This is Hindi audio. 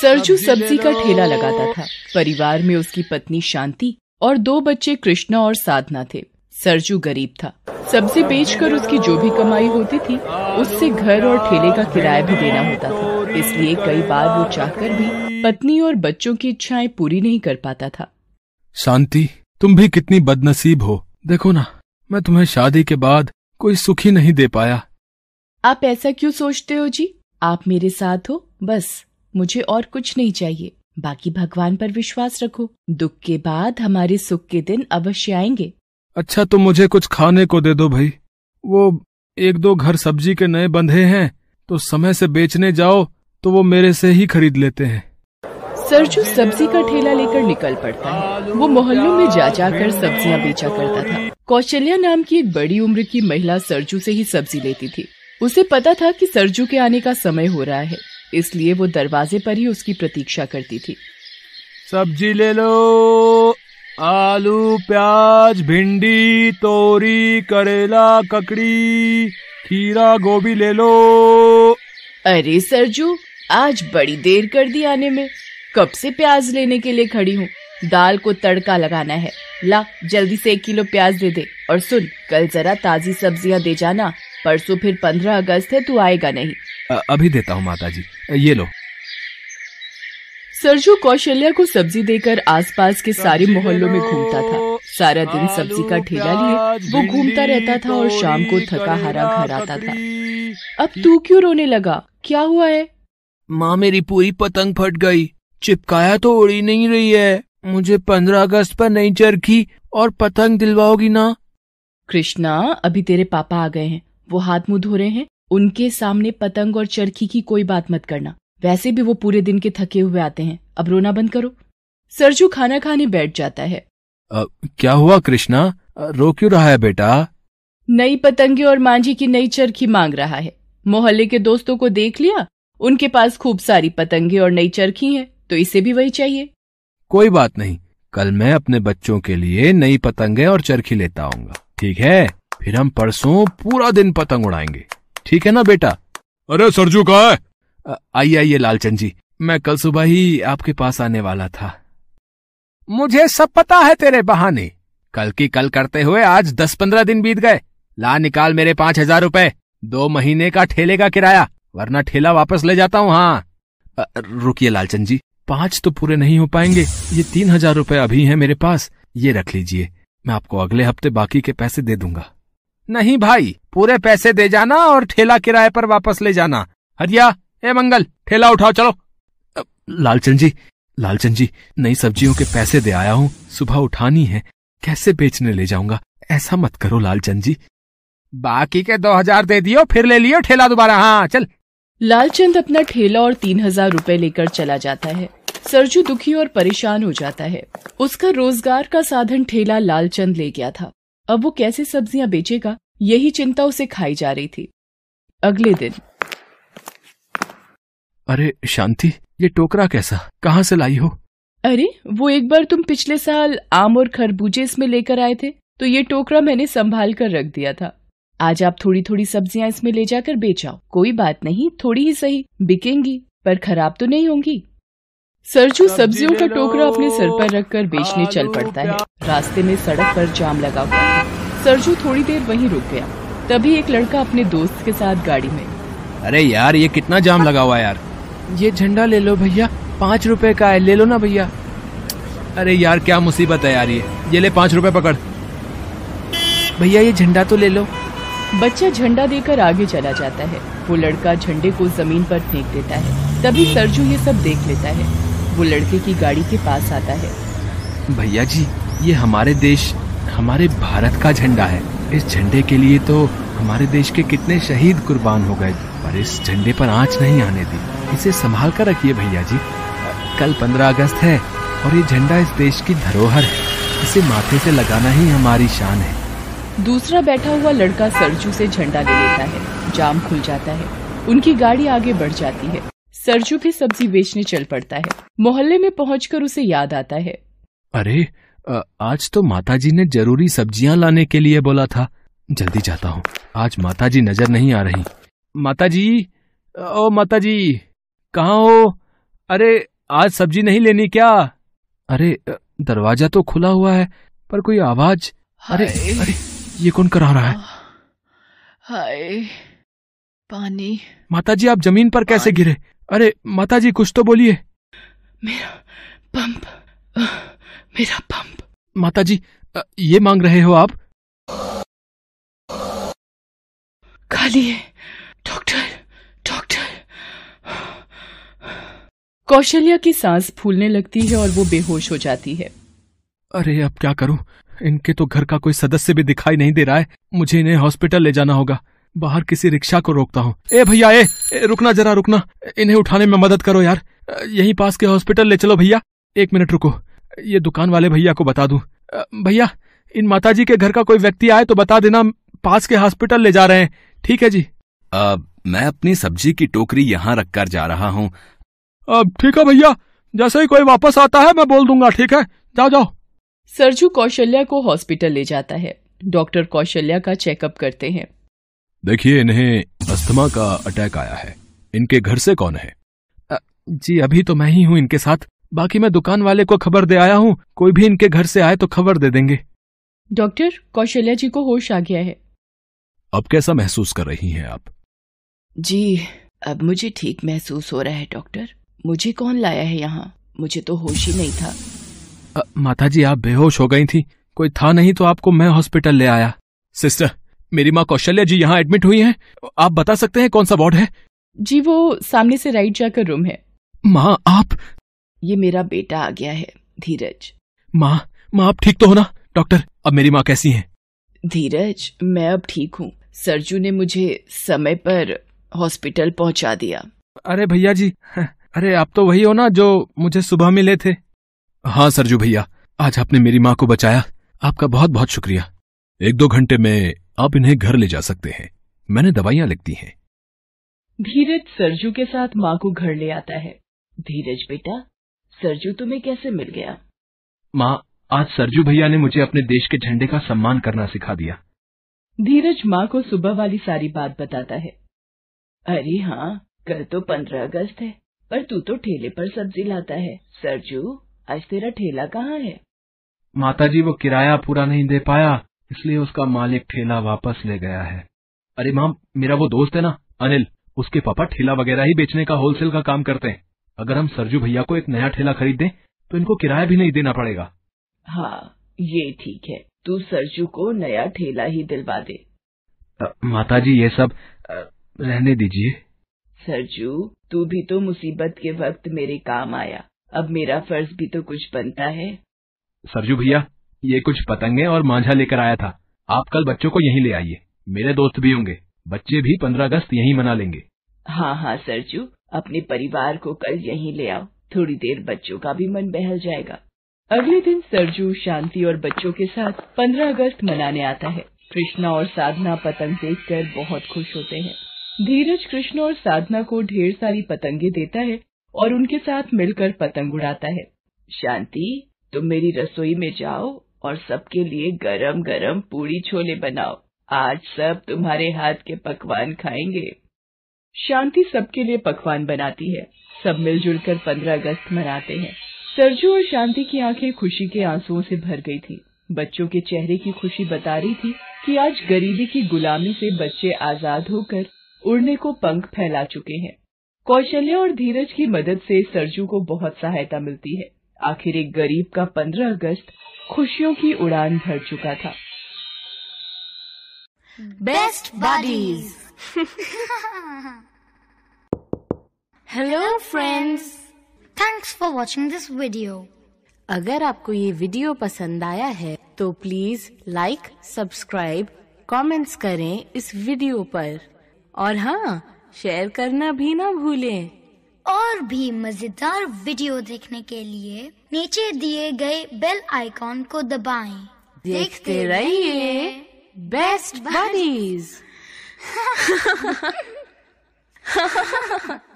सरजू सब्ज़ी का ठेला लगाता था। परिवार में उसकी पत्नी शांति और दो बच्चे कृष्णा और साधना थे। सरजू गरीब था। सब्ज़ी बेचकर उसकी जो भी कमाई होती थी उससे घर और ठेले का किराया भी देना होता था। इसलिए कई बार वो चाहकर भी पत्नी और बच्चों की इच्छाएँ पूरी नहीं कर पाता था। शांति तुम भी कितनी बदनसीब हो। देखो ना मैं तुम्हें शादी के बाद कोई सुखी नहीं दे पाया। आप ऐसा क्यों सोचते हो जी? आप मेरे साथ हो बस। मुझे और कुछ नहीं चाहिए। बाकी भगवान पर विश्वास रखो। दुख के बाद हमारे सुख के दिन अवश्य आएँगे। अच्छा तो मुझे कुछ खाने को दे दो भाई। वो एक दो घर सब्ज़ी के नए बंधे हैं तो समय से बेचने जाओ तो वो मेरे से ही खरीद लेते हैं। सरजू सब्ज़ी का ठेला लेकर निकल पड़ता है वो मोहल्लों में जा जाकर सब्ज़ियाँ बेचा करता था। कौशल्या नाम की एक बड़ी उम्र की महिला सरजू से ही सब्ज़ी लेती थी। उसे पता था कि सरजू के आने का समय हो रहा है। इसलिए वो दरवाजे पर ही उसकी प्रतीक्षा करती थी। सब्ज़ी ले लो आलू प्याज भिंडी तोरी करेला ककड़ी खीरा गोभी ले लो। अरे सरजू आज बड़ी देर कर दी आने में। कब से प्याज लेने के लिए खड़ी हूँ? दाल को तड़का लगाना है। ला जल्दी से एक किलो प्याज दे दे। और सुन कल जरा ताजी सब्ज़ियाँ दे जाना। परसों फिर पंद्रह अगस्त है तू आएगा नहीं। अभी देता हूँ माता जी ये लो। सरजू कौशल्या को सब्ज़ी देकर आसपास के सारे मोहल्लों में घूमता था। सारा दिन सब्ज़ी का ठेला लिए वो घूमता रहता था और शाम को थका हारा घर आता था। अब तू क्यों रोने लगा? क्या हुआ है? माँ मेरी पूरी पतंग फट गई। चिपकाया तो उड़ी नहीं रही है। मुझे पंद्रह अगस्त पर नई चरखी और पतंग दिलवाओगी ना? कृष्णा अभी तेरे पापा आ गए हैं। वो हाथ मुँह धो रहे हैं। उनके सामने पतंग और चरखी की कोई बात मत करना। वैसे भी वो पूरे दिन के थके हुए आते हैं। अब रोना बंद करो। सरजू खाना खाने बैठ जाता है। आ, क्या हुआ कृष्णा? रो क्यों रहा है बेटा? नई पतंगे और मांझी की नई चरखी मांग रहा है। मोहल्ले के दोस्तों को देख लिया? उनके पास खूब सारी पतंगे और नई चरखी हैं, तो इसे भी वही चाहिए। कोई बात नहीं। कल मैं अपने बच्चों के लिए नई पतंगे और चरखी लेता आऊँगा। ठीक है? फिर हम परसों पूरा दिन पतंग उड़ाएँगे। ठीक है ना बेटा? अरे सरजू कहा है? आइए आइए लालचंद जी। मैं कल सुबह ही आपके पास आने वाला था। मुझे सब पता है तेरे बहाने। कल की कल करते हुए आज दस पंद्रह दिन बीत गए। ला निकाल मेरे पाँच हज़ार रूपए। दो महीने का ठेले का किराया वरना ठेला वापस ले जाता हूँ हाँ। रुकिए लालचंद जी। पाँच तो पूरे नहीं हो पाएँगे। ये तीन हज़ार रूपए अभी हैं मेरे पास। ये रख लीजिए। मैं आपको अगले हफ़्ते बाकी के पैसे दे दूँगा। नहीं भाई, पूरे पैसे दे जाना और ठेला किराए पर वापस ले जाना। हरिया, ए मंगल, ठेला उठाओ, चलो। लालचंद जी लालचंद जी, नई सब्जियों के पैसे दे आया हूँ, सुबह उठानी है, कैसे बेचने ले जाऊँगा? ऐसा मत करो लालचंद जी। बाकी के दो हज़ार दे दियो, फिर ले लियो ठेला दोबारा। हाँ चल। लालचंद अपना ठेला और तीन हज़ार रूपए लेकर चला जाता है। सरजू दुखी और परेशान हो जाता है। उसका रोज़गार का साधन ठेला लालचंद ले गया था। अब वो कैसे सब्ज़ियाँ बेचेगा यही चिंता उसे खाई जा रही थी। अगले दिन। अरे शांति ये टोकरा कैसा? कहाँ से लाई हो? अरे वो एक बार तुम पिछले साल आम और खरबूजे इसमें लेकर आए थे तो ये टोकरा मैंने संभाल कर रख दिया था। आज आप थोड़ी थोड़ी सब्ज़ियाँ इसमें ले जाकर बेचाओ कोई बात नहीं थोड़ी ही सही बिकेंगी पर खराब तो नहीं होंगी। सरजू सब्जियों का टोकरा अपने सर पर रखकर बेचने चल पड़ता है। रास्ते में सड़क पर जाम लगा हुआ था सरजू थोड़ी देर वहीं रुक गया। तभी एक लड़का अपने दोस्त के साथ गाड़ी में। अरे यार ये कितना जाम लगा हुआ है यार। ये झंडा ले लो भैया। पाँच रुपए का है ले लो ना भैया। अरे यार क्या मुसीबत है यार ये। ये ले पाँच रुपए पकड़। भैया ये झंडा तो ले लो। बच्चा झंडा देकर आगे चला जाता है। वो लड़का झंडे को ज़मीन पर फेंक देता है। तभी सरजू ये सब देख लेता है। वो लड़के की गाड़ी के पास आता है। भैया जी ये हमारे देश हमारे भारत का झंडा है। इस झंडे के लिए तो हमारे देश के कितने शहीद कुर्बान हो गए पर इस झंडे पर आँच नहीं आने दी। इसे संभाल कर रखिए भैया जी। कल पंद्रह अगस्त है और ये झंडा इस देश की धरोहर है। इसे माथे से लगाना ही हमारी शान है। दूसरा बैठा हुआ लड़का सरजू से झंडा ले लेता है। जाम खुल जाता है। उनकी गाड़ी आगे बढ़ जाती है। सरजू भी सब्ज़ी बेचने चल पड़ता है। मोहल्ले में पहुंचकर उसे याद आता है। अरे आज तो माताजी ने ज़रूरी सब्ज़ियाँ लाने के लिए बोला था। जल्दी जाता हूँ। आज माताजी नज़र नहीं आ रही। माताजी ओ माताजी कहाँ हो? अरे आज सब्ज़ी नहीं लेनी क्या? अरे दरवाज़ा तो खुला हुआ है पर कोई आवाज़? अरे अरे ये कौन करा रहा है? हाय। पानी। माता जी आप ज़मीन पर कैसे गिरे? अरे माता जी कुछ तो बोलिए। मेरा पंप मेरा पंप। माता जी ये मांग रहे हो आप? खाली है। Doctor doctor. कौशल्या की सांस फूलने लगती है और वो बेहोश हो जाती है। अरे अब क्या करूँ? इनके तो घर का कोई सदस्य भी दिखाई नहीं दे रहा है। मुझे इन्हें हॉस्पिटल ले जाना होगा। बाहर किसी रिक्शा को रोकता हूँ। ए भैया ए, ए रुकना जरा रुकना। इन्हें उठाने में मदद करो यार। यहीं पास के हॉस्पिटल ले चलो भैया। एक मिनट रुको। ये दुकान वाले भैया को बता दूँ। भैया इन माताजी के घर का कोई व्यक्ति आए तो बता देना पास के हॉस्पिटल ले जा रहे हैं। ठीक है जी? अब मैं अपनी सब्ज़ी की टोकरी यहाँ रखकर जा रहा हूँ। अब ठीक है भैया। जैसे ही कोई वापस आता है मैं बोल दूँगा ठीक है? जाओ जाओ। सरजू कौशल्या को हॉस्पिटल ले जाता है। डॉक्टर कौशल्या का चेकअप करते हैं। देखिए इन्हें अस्थमा का अटैक आया है। इनके घर से कौन है? जी अभी तो मैं ही हूँ इनके साथ। बाकी मैं दुकान वाले को खबर दे आया हूँ। कोई भी इनके घर से आए तो खबर दे देंगे। डॉक्टर कौशल्या जी को होश आ गया है। अब कैसा महसूस कर रही हैं आप? जी अब मुझे ठीक महसूस हो रहा है डॉक्टर। मुझे कौन लाया है यहाँ? मुझे तो होश ही नहीं था। माता जी आप बेहोश हो गई थी। कोई था नहीं तो आपको मैं हॉस्पिटल ले आया। सिस्टर मेरी माँ कौशल्या जी यहाँ एडमिट हुई हैं। आप बता सकते हैं कौन सा वार्ड है? जी वो सामने से राइट जाकर रूम है। माँ आप? ये मेरा बेटा आ गया है धीरज। माँ माँ आप ठीक तो हो ना? डॉक्टर अब मेरी माँ कैसी हैं? धीरज मैं अब ठीक हूँ। सरजू ने मुझे समय पर हॉस्पिटल पहुँचा दिया। अरे भैया जी अरे आप तो वही हो ना जो मुझे सुबह मिले थे। हाँ सरजू भैया आज आपने मेरी माँ को बचाया। आपका बहुत बहुत शुक्रिया। एक दो घंटे में आप इन्हें घर ले जा सकते हैं। मैंने दवाइयाँ लिख दी हैं। धीरज सरजू के साथ माँ को घर ले आता है। धीरज बेटा सरजू तुम्हें कैसे मिल गया? माँ आज सरजू भैया ने मुझे अपने देश के झंडे का सम्मान करना सिखा दिया। धीरज माँ को सुबह वाली सारी बात बताता है। अरे हाँ कल तो पंद्रह अगस्त है पर तू तो ठेले पर सब्ज़ी लाता है। सरजू आज तेरा ठेला कहाँ है? माता जी वो किराया पूरा नहीं दे पाया। इसलिए उसका मालिक ठेला वापस ले गया है। अरे माम मेरा वो दोस्त है ना अनिल उसके पापा ठेला वगैरह ही बेचने का होलसेल का काम करते हैं। अगर हम सरजू भैया को एक नया ठेला खरीद दें तो इनको किराया भी नहीं देना पड़ेगा। हाँ ये ठीक है। तू सरजू को नया ठेला ही दिलवा दे। माता जी ये सब अ, रहने दीजिए। सरजू तू भी तो मुसीबत के वक्त मेरे काम आया। अब मेरा फ़र्ज़ भी तो कुछ बनता है। सरजू भैया ये कुछ पतंगे और मांझा लेकर आया था। आप कल बच्चों को यहीं ले आइए। मेरे दोस्त भी होंगे। बच्चे भी पंद्रह अगस्त यहीं मना लेंगे। हाँ हाँ सरजू। अपने परिवार को कल यहीं ले आओ। थोड़ी देर बच्चों का भी मन बहल जाएगा। अगले दिन सरजू शांति और बच्चों के साथ 15 अगस्त मनाने आता है। कृष्णा और साधना पतंग देखकर बहुत खुश होते हैं। धीरज कृष्णा और साधना को ढेर सारी पतंगे देता है और उनके साथ मिलकर पतंग उड़ाता है। शांति, तुम मेरी रसोई में जाओ। और सबके लिए गरम गरम पूड़ी छोले बनाओ। आज सब तुम्हारे हाथ के पकवान खाएँगे। शांति सबके लिए पकवान बनाती है। सब मिलजुल कर पंद्रह अगस्त मनाते हैं। सरजू और शांति की आँखें खुशी के आंसुओं से भर गई थी। बच्चों के चेहरे की खुशी बता रही थी कि आज गरीबी की गुलामी से बच्चे आज़ाद होकर उड़ने को पंख फैला चुके हैं। कौशल्या और धीरज की मदद से सरजू को बहुत सहायता मिलती है। आखिर एक गरीब का पंद्रह अगस्त खुशियों की उड़ान भर चुका था। Best buddies hello friends. Thanks for watching this video अगर आपको ये वीडियो पसंद आया है तो प्लीज़ लाइक सब्सक्राइब कमेंट्स करें इस वीडियो पर। और हाँ शेयर करना भी ना भूलें। और भी मज़ेदार वीडियो देखने के लिए नीचे दिए गए बेल आइकॉन को दबाएँ। देखते रहिए बेस्ट बडीज